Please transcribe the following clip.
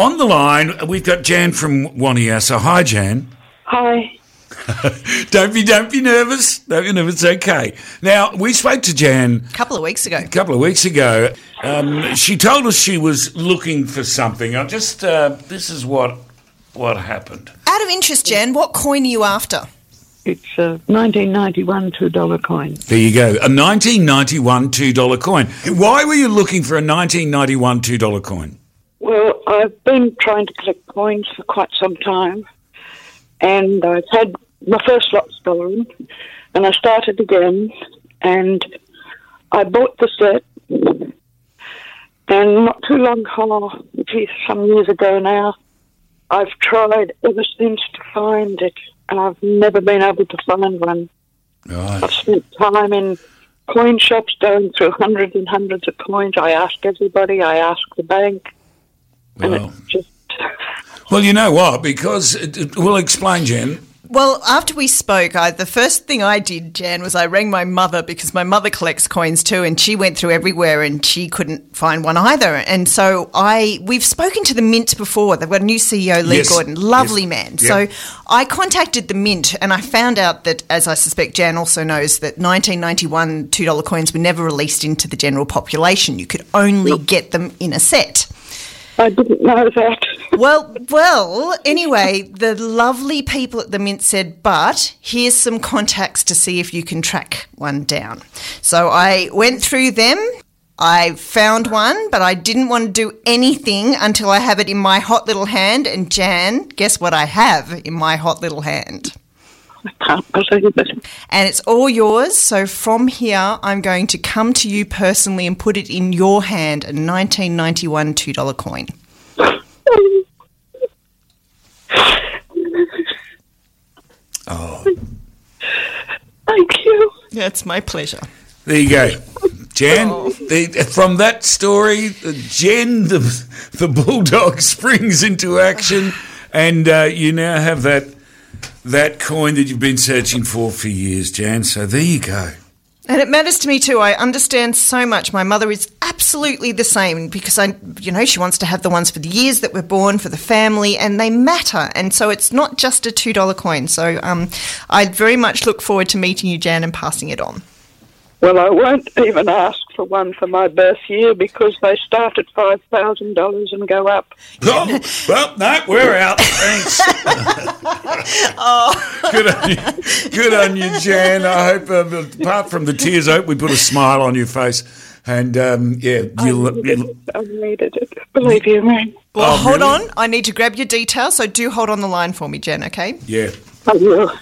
On the line, we've got Jan from Wanniassa. Hi, Jan. Hi. don't be, don't be nervous. Don't be nervous. It's okay. Now we spoke to Jan A couple of weeks ago. a couple of weeks ago. Um, she told us she was looking for something. I just, uh, this is what what happened. Out of interest, Jan, what coin are you after? It's a 1991 $2 coin. There you go. A 1991 two dollar coin. Why were you looking for a 1991 two dollar coin? I've been trying to collect coins for quite some time, and I've had my first lot stolen, and I started again, and I bought the set, and not too long, oh, geez, some years ago now, I've tried ever since to find it, and I've never been able to find one. Right. I've spent time in coin shops going through hundreds and hundreds of coins. I ask everybody, I ask the bank, and Well, just. well, you know what? Because it, it, we'll explain, Jan. Well, after we spoke, I, the first thing I did, Jan, was I rang my mother because my mother collects coins too, and she went through everywhere and she couldn't find one either. And so I, we've spoken to the Mint before. They've got a new CEO, Leigh Yes. Gordon, lovely Yes. man. Yeah. So I contacted the Mint, and I found out that, as I suspect Jan also knows, that 1991 two dollar coins were never released into the general population. You could only get them in a set. I didn't know that. Well, well, anyway, the lovely people at the Mint said, but here's some contacts to see if you can track one down. So I went through them. I found one, but I didn't want to do anything until I have it in my hot little hand. And Jan, guess what I have in my hot little hand? I can't believe it. And it's all yours. So from here, I'm going to come to you personally and put it in your hand a 1991 $2 coin. Oh, Thank you. Yeah, It's my pleasure. there you go. Jan, the, from that story, Jen, the, the bulldog, springs into action, and uh, you now have that that coin that you've been searching for for years, Jan. So there you go. And it matters to me too. I understand so much. My mother is absolutely the same because I, you know, she wants to have the ones for the years that we're born, for the family, and they matter. And so it's not just a $2 coin. So um, I very much look forward to meeting you, Jan, and passing it on. Well, I won't even ask for one for my birth year because they start at $5,000 and go up. Oh, well, no, we're out. Thanks. Good on you. Good on you, Jan. I hope, um, apart from the tears, I hope we put a smile on your face. And um, yeah, you'll, you'll, I needed it. Believe you me. Well, Oh, hold really? on. I need to grab your details. So do hold on the line for me, Jen, okay? yeah. I will.